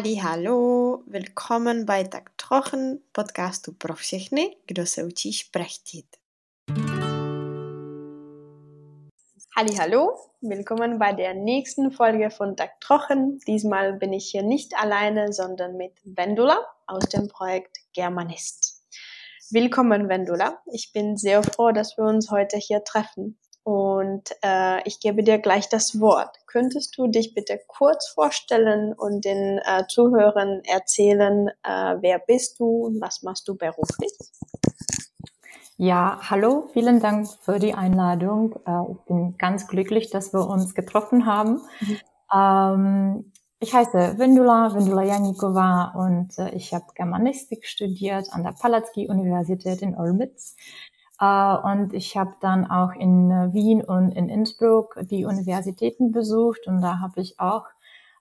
Halli, hallo, willkommen bei Tak Trochen, podcastu pro všechny, kdo se učí šprechtit. Halli, hallo, willkommen bei der nächsten Folge von Tak Trochen. Diesmal bin ich hier nicht alleine, sondern mit Vendula aus dem Projekt Germanist. Willkommen, Vendula. Ich bin sehr froh, dass wir uns heute hier treffen. Und äh, ich gebe dir gleich das Wort. Könntest du dich bitte kurz vorstellen und den äh, Zuhörern erzählen, äh, wer bist du und was machst du beruflich? Ja, hallo, vielen Dank für die Einladung. Äh, ich bin ganz glücklich, dass wir uns getroffen haben. Mhm. Ähm, ich heiße Vendula, Vendula Janikova und äh, ich habe Germanistik studiert an der Palatsky Universität in Olmütz. Äh, und ich habe dann auch in äh, Wien und in Innsbruck die Universitäten besucht und da habe ich auch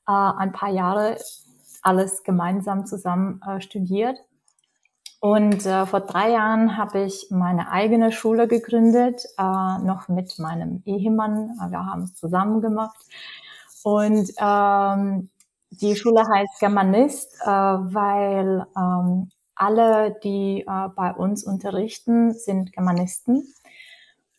äh, ein paar Jahre alles gemeinsam zusammen studiert. Und äh, vor drei Jahren habe ich meine eigene Schule gegründet, äh, noch mit meinem Ehemann. Wir haben es zusammen gemacht. Und ähm, die Schule heißt Germanist, äh, weil ähm, alle, die äh, bei uns unterrichten, sind Germanisten.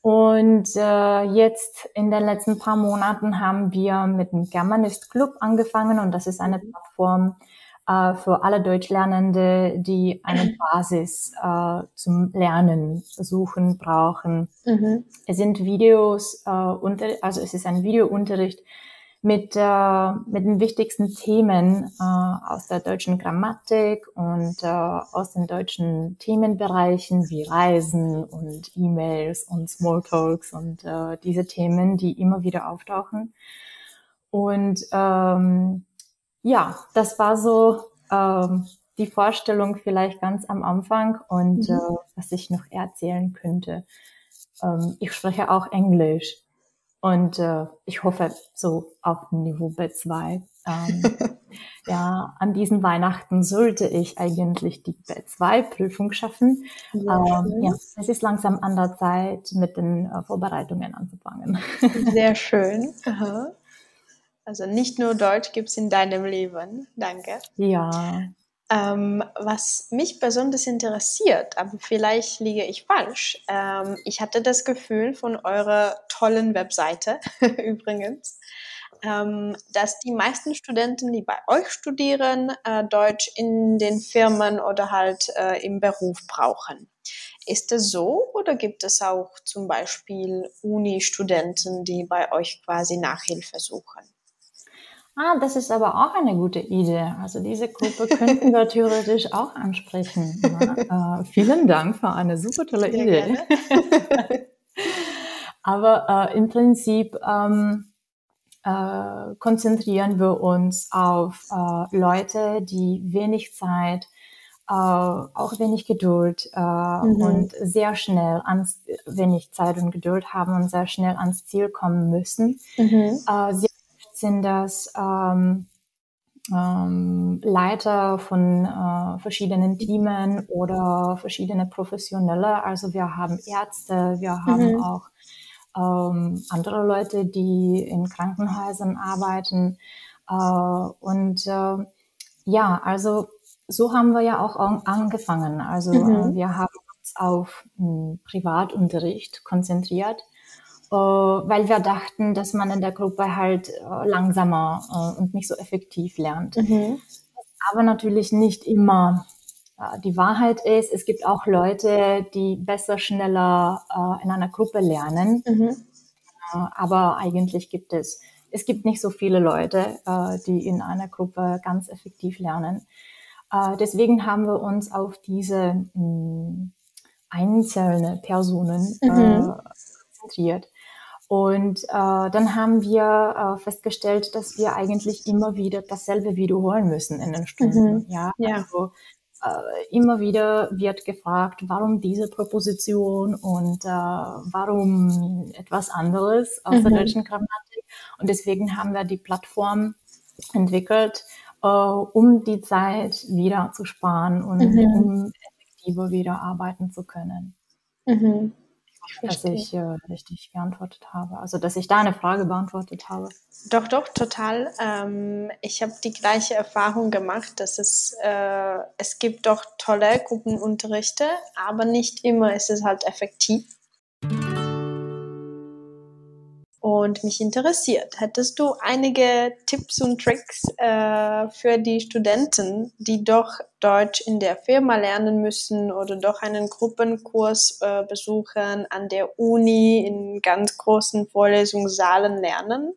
Und äh, jetzt in den letzten paar Monaten haben wir mit dem Germanist Club angefangen und das ist eine Plattform äh, für alle Deutschlernende, die eine Basis äh, zum Lernen suchen, brauchen. Mhm. Es sind Videos, äh, unter, also es ist ein Videounterricht mit, äh, mit den wichtigsten Themen äh, aus der deutschen Grammatik und äh, aus den deutschen Themenbereichen wie Reisen und E-Mails und Smalltalks und äh, diese Themen, die immer wieder auftauchen. Und ähm, ja, das war so ähm, die Vorstellung vielleicht ganz am Anfang und mhm. äh, was ich noch erzählen könnte. Ähm, ich spreche auch Englisch. Und äh, ich hoffe so auf Niveau B2. Ähm, ja, an diesen Weihnachten sollte ich eigentlich die B2-Prüfung schaffen. Ähm, ja, es ist langsam an der Zeit, mit den äh, Vorbereitungen anzufangen. Sehr schön. Aha. Also nicht nur Deutsch gibt's in deinem Leben. Danke. Ja. Ähm, was mich besonders interessiert, aber vielleicht liege ich falsch. Ähm, ich hatte das Gefühl von eurer tollen Webseite übrigens, ähm, dass die meisten Studenten, die bei euch studieren, äh, Deutsch in den Firmen oder halt äh, im Beruf brauchen. Ist das so oder gibt es auch zum Beispiel Uni-Studenten, die bei euch quasi Nachhilfe suchen? Ah, das ist aber auch eine gute Idee. Also diese Gruppe könnten wir theoretisch auch ansprechen. Ja, äh, vielen Dank für eine super tolle Idee. aber äh, im Prinzip ähm, äh, konzentrieren wir uns auf äh, Leute, die wenig Zeit, äh, auch wenig Geduld äh, mhm. und sehr schnell ans, wenig Zeit und Geduld haben und sehr schnell ans Ziel kommen müssen. Mhm. sehr sind das ähm, ähm, Leiter von äh, verschiedenen Teamen oder verschiedene Professionelle. Also wir haben Ärzte, wir haben mhm. auch ähm, andere Leute, die in Krankenhäusern arbeiten. Äh, und äh, ja, also so haben wir ja auch angefangen. Also mhm. äh, wir haben uns auf hm, Privatunterricht konzentriert weil wir dachten, dass man in der Gruppe halt äh, langsamer äh, und nicht so effektiv lernt. Mhm. Aber natürlich nicht immer die Wahrheit ist, es gibt auch Leute, die besser, schneller in einer Gruppe lernen. Mhm. aber eigentlich gibt es, es gibt nicht so viele Leute, die in einer Gruppe ganz effektiv lernen. deswegen haben wir uns auf diese mh, hm, einzelne Personen mhm. konzentriert. Und äh, dann haben wir äh, festgestellt, dass wir eigentlich immer wieder dasselbe wiederholen müssen in den Stunden. Mhm. Ja, ja. Also, äh, immer wieder wird gefragt, warum diese Proposition und äh, warum etwas anderes aus mhm. der deutschen Grammatik. Und deswegen haben wir die Plattform entwickelt, äh, um die Zeit wieder zu sparen und mhm. um effektiver wieder arbeiten zu können. Mhm. Dass ich äh, richtig geantwortet habe. Also, dass ich deine Frage beantwortet habe. Doch, doch, total. Ähm, ich habe die gleiche Erfahrung gemacht, dass es, äh, es gibt doch tolle Gruppenunterrichte, aber nicht immer ist es halt effektiv und mich interessiert. Hättest du einige Tipps und Tricks äh, für die Studenten, die doch Deutsch in der Firma lernen müssen oder doch einen Gruppenkurs äh, besuchen an der Uni in ganz großen Vorlesungssaalen lernen?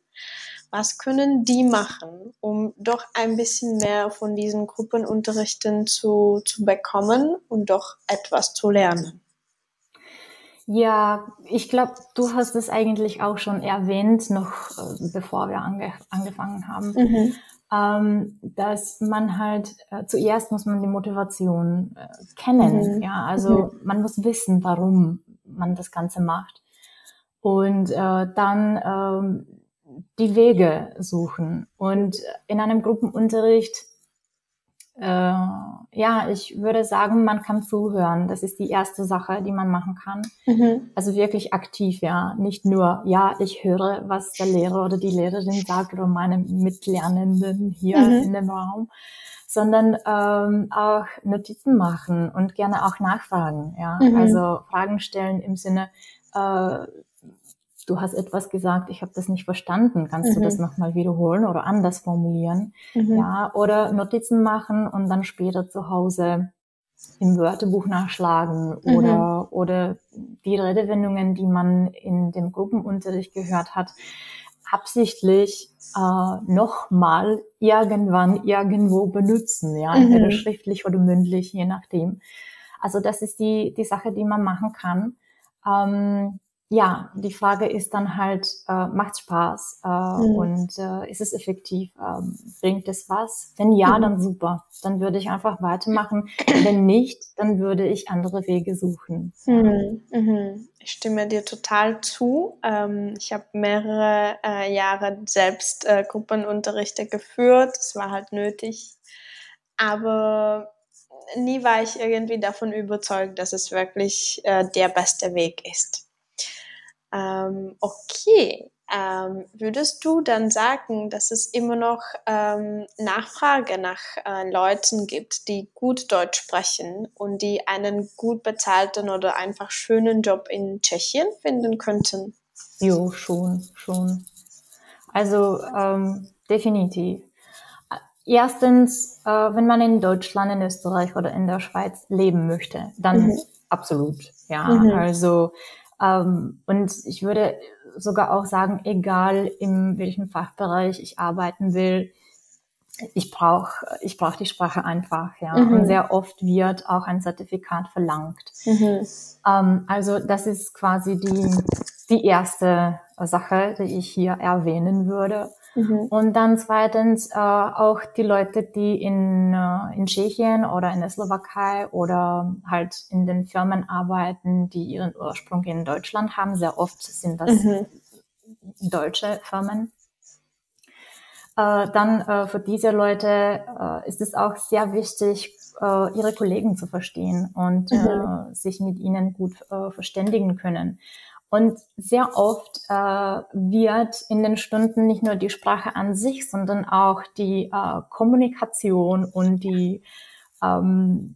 Was können die machen, um doch ein bisschen mehr von diesen Gruppenunterrichten zu, zu bekommen und doch etwas zu lernen? Ja, ich glaube, du hast es eigentlich auch schon erwähnt, noch äh, bevor wir ange angefangen haben, mhm. ähm, dass man halt äh, zuerst muss man die Motivation äh, kennen. Mhm. Ja, also mhm. man muss wissen, warum man das Ganze macht und äh, dann ähm, die Wege suchen. Und in einem Gruppenunterricht äh, ja, ich würde sagen, man kann zuhören. Das ist die erste Sache, die man machen kann. Mhm. Also wirklich aktiv, ja. Nicht nur, ja, ich höre, was der Lehrer oder die Lehrerin sagt oder meine Mitlernenden hier mhm. in dem Raum, sondern ähm, auch Notizen machen und gerne auch nachfragen, ja. Mhm. Also Fragen stellen im Sinne, äh, du hast etwas gesagt, ich habe das nicht verstanden. Kannst mhm. du das mhm. nochmal wiederholen oder anders formulieren? Mhm. Ja, oder Notizen machen und dann später zu Hause im Wörterbuch nachschlagen mhm. oder, oder die Redewendungen, die man in dem Gruppenunterricht gehört hat, absichtlich äh, nochmal irgendwann irgendwo benutzen, ja, entweder mhm. schriftlich oder mündlich, je nachdem. Also das ist die, die Sache, die man machen kann. Ähm, ja, die Frage ist dann halt, äh, macht Spaß äh, mhm. und äh, ist es effektiv? Ähm, bringt es was? Wenn ja, mhm. dann super. Dann würde ich einfach weitermachen. Wenn nicht, dann würde ich andere Wege suchen. Mhm. mhm. Ich stimme dir total zu. Ähm, ich habe mehrere äh, Jahre selbst äh, Gruppenunterrichte geführt. Es war halt nötig. Aber nie war ich irgendwie davon überzeugt, dass es wirklich äh, der beste Weg ist. Ähm, okay, ähm, würdest du dann sagen, dass es immer noch ähm, Nachfrage nach äh, Leuten gibt, die gut Deutsch sprechen und die einen gut bezahlten oder einfach schönen Job in Tschechien finden könnten? Jo, schon, schon. Also ähm, definitiv. Erstens, äh, wenn man in Deutschland, in Österreich oder in der Schweiz leben möchte, dann mhm. absolut. Ja, mhm. also ähm, und ich würde sogar auch sagen, egal in welchem Fachbereich ich arbeiten will, ich brauche ich brauch die Sprache einfach, ja. Mhm. Und sehr oft wird auch ein Zertifikat verlangt. Mhm. Ähm, also das ist quasi die, die erste Sache, die ich hier erwähnen würde. Mhm. Und dann zweitens äh, auch die Leute, die in, äh, in Tschechien oder in der Slowakei oder halt in den Firmen arbeiten, die ihren Ursprung in Deutschland haben. Sehr oft sind das mhm. deutsche Firmen. Äh, dann äh, für diese Leute äh, ist es auch sehr wichtig, äh, ihre Kollegen zu verstehen und mhm. sich mit ihnen gut verständigen können. Und sehr oft äh, wird in den Stunden nicht nur die Sprache an sich, sondern auch die äh, Kommunikation und die, ähm,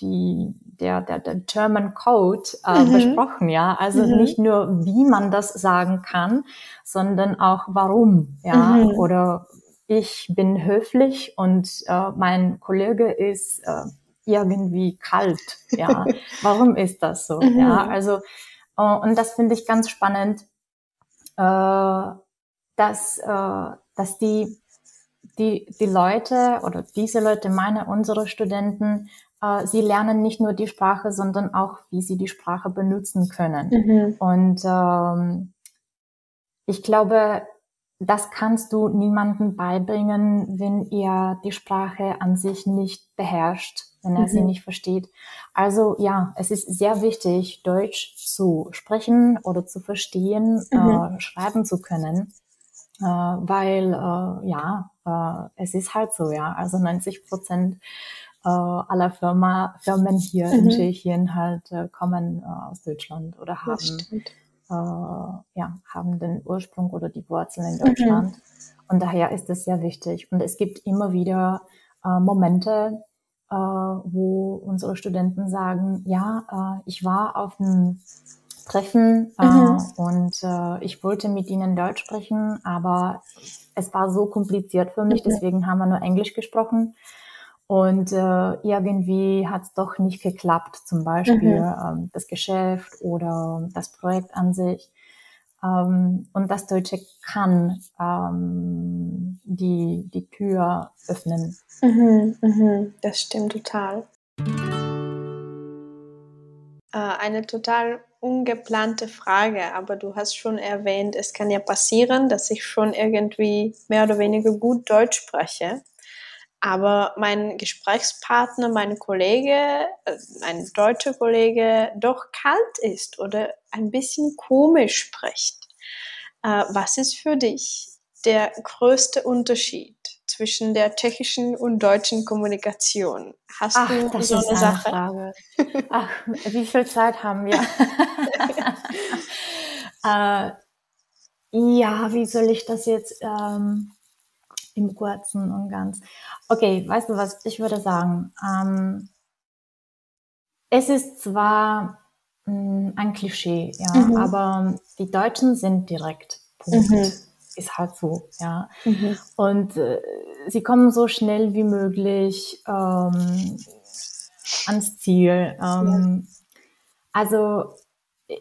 die der, der, der German Code äh, mhm. besprochen, ja. Also mhm. nicht nur, wie man das sagen kann, sondern auch warum, ja. Mhm. Oder ich bin höflich und äh, mein Kollege ist äh, irgendwie kalt, ja. warum ist das so? Ja, mhm. also und das finde ich ganz spannend, äh, dass, äh, dass die, die, die Leute oder diese Leute, meine, unsere Studenten, sie lernen nicht nur die Sprache, sondern auch, wie sie die Sprache benutzen können. Mhm. Und ähm, ich glaube, das kannst du niemandem beibringen, wenn ihr die Sprache an sich nicht beherrscht, wenn er mhm. sie nicht versteht. Also ja, es ist sehr wichtig, Deutsch zu sprechen oder zu verstehen, mhm. äh, schreiben zu können, äh, weil äh, ja, äh, es ist halt so, ja. Also 90 Prozent äh, aller Firma, Firmen hier mhm. in Tschechien halt äh, kommen aus Deutschland oder haben, ja, haben den Ursprung oder die Wurzeln in mhm. Deutschland. Und daher ist es sehr wichtig. Und es gibt immer wieder Momente, äh, wo unsere Studenten sagen, ja, äh, ich war auf einem Treffen äh, mhm. und äh, ich wollte mit ihnen Deutsch sprechen, aber es war so kompliziert für mich, mhm. deswegen haben wir nur Englisch gesprochen. Und äh, irgendwie hat es doch nicht geklappt, zum Beispiel mhm. ähm, das Geschäft oder das Projekt an sich. Ähm, und das Deutsche kann ähm, die, die Tür öffnen. Mhm, mhm, das stimmt total. Äh, eine total ungeplante Frage, aber du hast schon erwähnt, es kann ja passieren, dass ich schon irgendwie mehr oder weniger gut Deutsch spreche aber mein Gesprächspartner, mein Kollege, äh, ein deutscher Kollege, doch kalt ist oder ein bisschen komisch spricht. Äh, was ist für dich der größte Unterschied zwischen der tschechischen und deutschen Kommunikation? Hast Ach, du das so ist eine, Sache? Frage. Ach, wie viel Zeit haben wir? äh, ja, wie soll ich das jetzt ähm, im Kurzen und ganz? Okay, weißt du was? Ich würde sagen, ähm, es ist zwar ein Klischee, ja, mhm. aber die Deutschen sind direkt. Punkt. Mhm. Ist halt so, ja. Mhm. Und äh, sie kommen so schnell wie möglich ähm, ans Ziel. Ähm, ja. Also,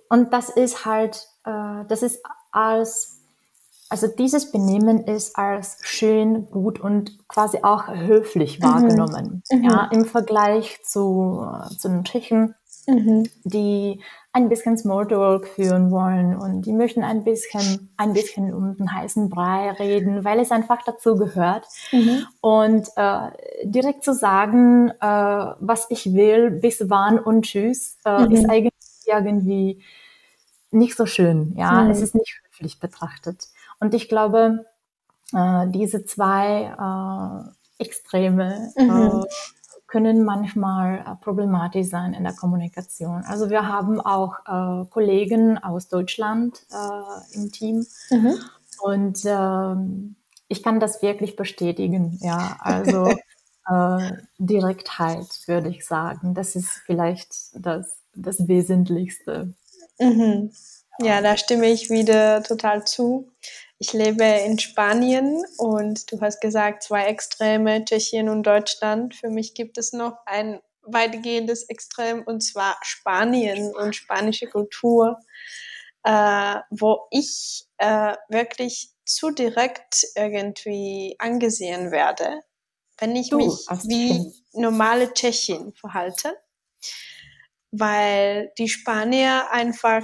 und das ist halt, äh, das ist als also dieses Benehmen ist als schön, gut und quasi auch höflich mhm. wahrgenommen. Mhm. Ja, im Vergleich zu, zu den Tschechen, mhm. die ein bisschen Smalltalk führen wollen und die möchten ein bisschen, ein bisschen um den heißen Brei reden, weil es einfach dazu gehört. Mhm. Und äh, direkt zu sagen, äh, was ich will, bis wann und tschüss, äh, ist mhm. eigentlich irgendwie nicht so schön. Ja, mhm. es ist nicht höflich betrachtet. Und ich glaube, äh, diese zwei äh, Extreme äh, mhm. Können manchmal äh, problematisch sein in der Kommunikation. Also wir haben auch äh, Kollegen aus Deutschland äh, im Team mhm. und ähm, ich kann das wirklich bestätigen. Ja, also Direktheit würde ich sagen. Das ist vielleicht das, das Wesentlichste. Mhm. Ja, da stimme ich wieder total zu. Ich lebe in Spanien und du hast gesagt, zwei Extreme, Tschechien und Deutschland. Für mich gibt es noch ein weitgehendes Extrem und zwar Spanien und spanische Kultur, äh, wo ich äh, wirklich zu direkt irgendwie angesehen werde, wenn ich du, mich wie normale Tschechin verhalte weil die Spanier einfach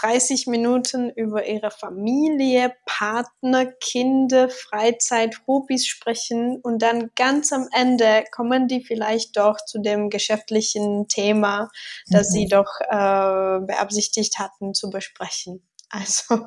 30 Minuten über ihre Familie, Partner, Kinder, Freizeit, Hobbys sprechen und dann ganz am Ende kommen die vielleicht doch zu dem geschäftlichen Thema, das mhm. sie doch äh, beabsichtigt hatten zu besprechen. Also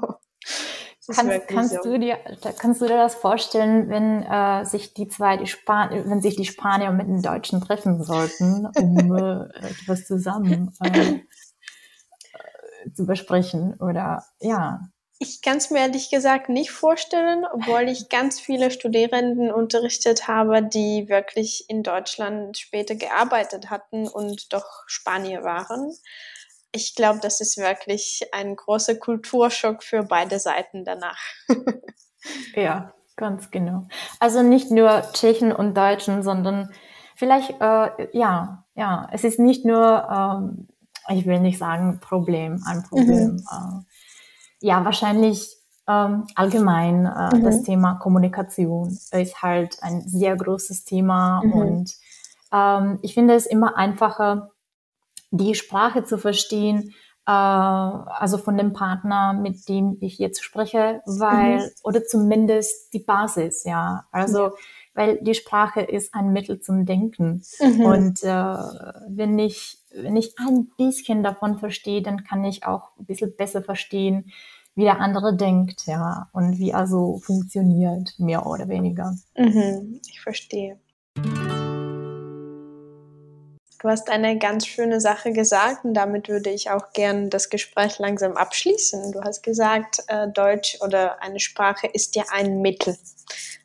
Kannst, kannst so. du dir, kannst du dir das vorstellen, wenn äh, sich die zwei, die Span wenn sich die Spanier mit den Deutschen treffen sollten, um äh, etwas zusammen äh, äh, zu besprechen? Oder ja. Ich kann es mir ehrlich gesagt nicht vorstellen, obwohl ich ganz viele Studierenden unterrichtet habe, die wirklich in Deutschland später gearbeitet hatten und doch Spanier waren ich glaube, das ist wirklich ein großer Kulturschock für beide Seiten danach. ja, ganz genau. Also nicht nur Tschechen und Deutschen, sondern vielleicht, äh, ja, ja, es ist nicht nur, ähm, ich will nicht sagen Problem, ein Problem. Mhm. Äh, ja, wahrscheinlich ähm, allgemein äh, mhm. das Thema Kommunikation ist halt ein sehr großes Thema mhm. und ähm, ich finde es immer einfacher, die Sprache zu verstehen, äh, also von dem Partner, mit dem ich jetzt spreche, weil, mhm. oder zumindest die Basis, ja. Also, weil die Sprache ist ein Mittel zum Denken. Mhm. Und äh, wenn ich, wenn ich ein bisschen davon verstehe, dann kann ich auch ein bisschen besser verstehen, wie der andere denkt, ja, und wie also funktioniert, mehr oder weniger. Mhm, ich verstehe. Du hast eine ganz schöne Sache gesagt und damit würde ich auch gern das Gespräch langsam abschließen. Du hast gesagt, äh, Deutsch oder eine Sprache ist ja ein Mittel.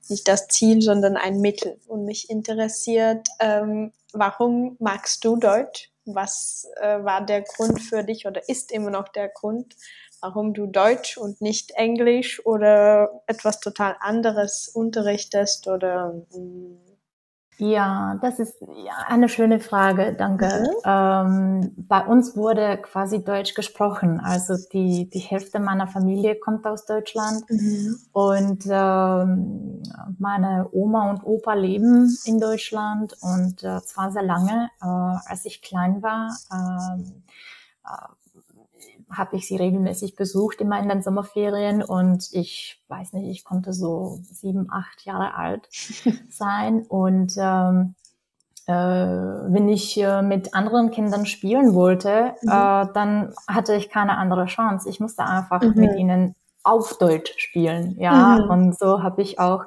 Nicht das Ziel, sondern ein Mittel. Und mich interessiert, ähm, warum magst du Deutsch? Was äh, war der Grund für dich oder ist immer noch der Grund, warum du Deutsch und nicht Englisch oder etwas total anderes unterrichtest oder mh, mm, ja, das ist ja, eine schöne Frage, danke. Mhm. Ähm, bei uns wurde quasi Deutsch gesprochen. Also die, die Hälfte meiner Familie kommt aus Deutschland mhm. und ähm, meine Oma und Opa leben in Deutschland und äh, zwar sehr lange. Äh, als ich klein war, ähm, äh, habe ich sie regelmäßig besucht, immer in den Sommerferien und ich weiß nicht, ich konnte so sieben, acht Jahre alt sein und ähm, äh, wenn ich äh, mit anderen Kindern spielen wollte, mhm. äh, dann hatte ich keine andere Chance. Ich musste einfach mhm. mit ihnen auf Deutsch spielen, ja. Mhm. Und so habe ich auch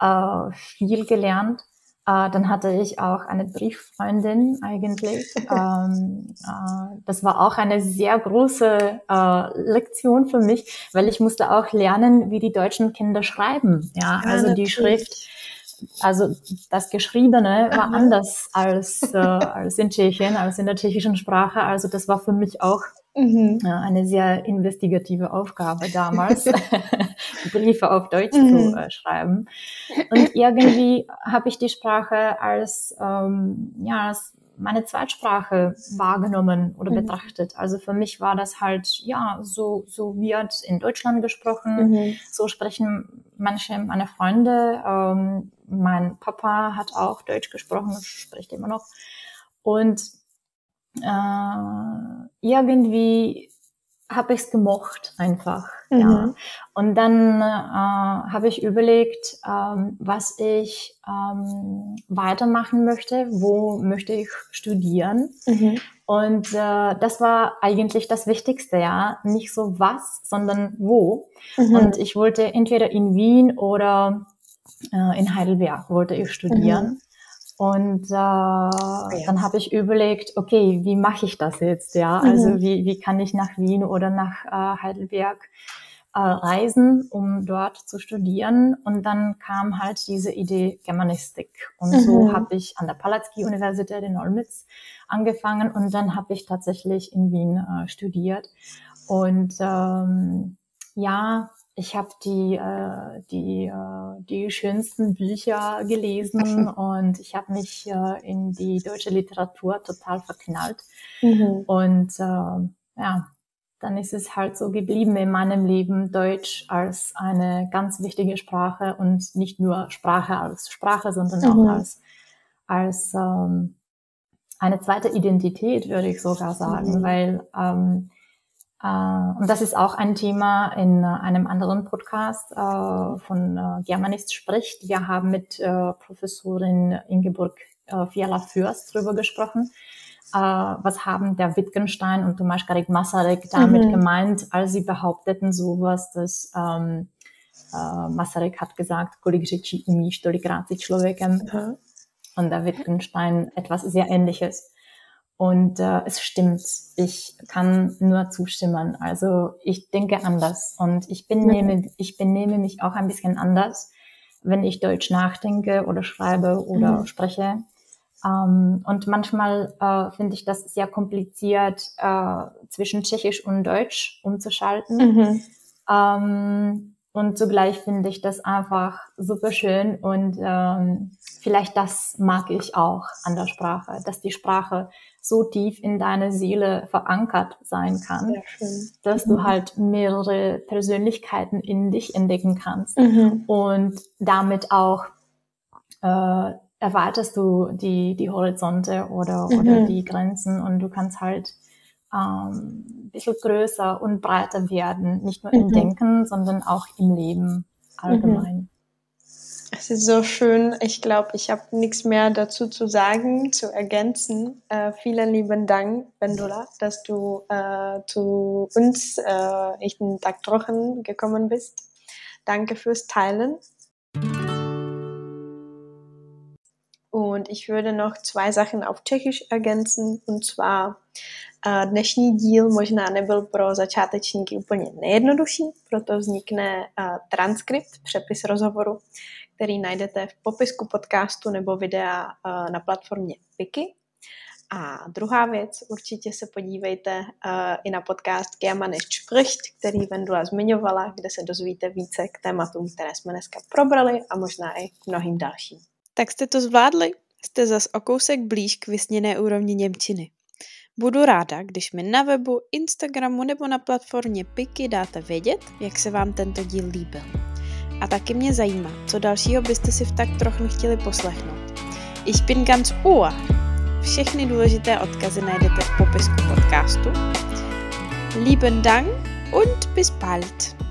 äh, viel gelernt. Äh, dann hatte ich auch eine Brieffreundin eigentlich. ähm, äh, das war auch eine sehr große äh, Lektion für mich, weil ich musste auch lernen, wie die deutschen Kinder schreiben. Ja, ja also natürlich. die Schrift. Also das Geschriebene war Aha. anders als, äh, als in Tschechien, als in der tschechischen Sprache. Also das war für mich auch Mhm. Eine sehr investigative Aufgabe damals, Briefe auf Deutsch mhm. zu äh, schreiben. Und irgendwie habe ich die Sprache als, ähm, ja, als meine Zweitsprache wahrgenommen oder mhm. betrachtet. Also für mich war das halt, ja, so, so wird in Deutschland gesprochen, mhm. so sprechen manche meiner Freunde. Ähm, mein Papa hat auch Deutsch gesprochen, spricht immer noch. Und äh, irgendwie habe ich es gemocht einfach. Mhm. Ja. Und dann äh, habe ich überlegt, ähm, was ich ähm, weitermachen möchte, wo möchte ich studieren. Mhm. Und äh, das war eigentlich das Wichtigste, ja. Nicht so was, sondern wo. Mhm. Und ich wollte entweder in Wien oder äh, in Heidelberg wollte ich studieren. Und äh, ja. dann habe ich überlegt, okay, wie mache ich das jetzt? Ja, mhm. also wie, wie kann ich nach Wien oder nach äh, Heidelberg äh, reisen, um dort zu studieren? Und dann kam halt diese Idee Germanistik. Und mhm. so habe ich an der Palatzky-Universität in Olmütz angefangen und dann habe ich tatsächlich in Wien äh, studiert. Und ähm, ja, ich habe die, äh, die, äh, die schönsten Bücher gelesen und ich habe mich äh, in die deutsche Literatur total verknallt. Mhm. Und äh, ja, dann ist es halt so geblieben in meinem Leben, Deutsch als eine ganz wichtige Sprache und nicht nur Sprache als Sprache, sondern mhm. auch als, als ähm, eine zweite Identität, würde ich sogar sagen, mhm. weil ähm, äh, und das ist auch ein Thema in äh, einem anderen Podcast äh, von Germanist spricht. Wir haben mit Professorin Ingeborg Fiala-Fürst darüber gesprochen. Was haben der Wittgenstein und Tomasz Garik Masaryk damit mhm. gemeint, als sie behaupteten sowas, dass ähm, Masaryk hat gesagt, kolik řečí umíš, tolik. Mhm. Und der Wittgenstein etwas sehr Ähnliches. Und äh, es stimmt, ich kann nur zustimmen. Also ich denke anders und ich benehme, ich benehme mich auch ein bisschen anders, wenn ich Deutsch nachdenke oder schreibe oder mhm. spreche. Ähm, und manchmal äh, finde ich das sehr kompliziert, äh, zwischen Tschechisch und Deutsch umzuschalten. Mhm. Ähm, und zugleich finde ich das einfach super schön und ähm, vielleicht das mag ich auch an der Sprache, dass die Sprache so tief in deine Seele verankert sein kann, dass mhm. du halt mehrere Persönlichkeiten in dich entdecken kannst mhm. und damit auch äh, erweiterst du die, die Horizonte oder, mhm. oder die Grenzen und du kannst halt ähm, ein bisschen größer und breiter werden, nicht nur im mhm. Denken, sondern auch im Leben allgemein. Mhm. Es ist so schön. Ich glaube, ich habe nichts mehr dazu zu sagen, zu ergänzen. Äh, vielen lieben Dank, Bendula, dass du äh, zu uns äh, in Tag Trochen gekommen bist. Danke fürs Teilen. Und ich würde noch zwei Sachen auf Tschechisch ergänzen. Und zwar dnešní díl možná nebyl pro začátečníky úplně nejjednodušší, proto vznikne transkript, přepis rozhovoru, který najdete v popisku podcastu nebo videa na platformě Piki. A druhá věc, určitě se podívejte i na podcast Germanisch spricht, který Vendula zmiňovala, kde se dozvíte více k tématům, které jsme dneska probrali a možná i k mnohým dalším. Tak jste to zvládli? Jste zas o kousek blíž k vysněné úrovni Němčiny. Budu ráda, když mi na webu, Instagramu nebo na platformě Piky dáte vědět, jak se vám tento díl líbil. A taky mě zajímá, co dalšího byste si v tak trochu chtěli poslechnout. Ich bin ganz ohr! Všechny důležité odkazy najdete v popisku podcastu. Lieben Dank und bis bald!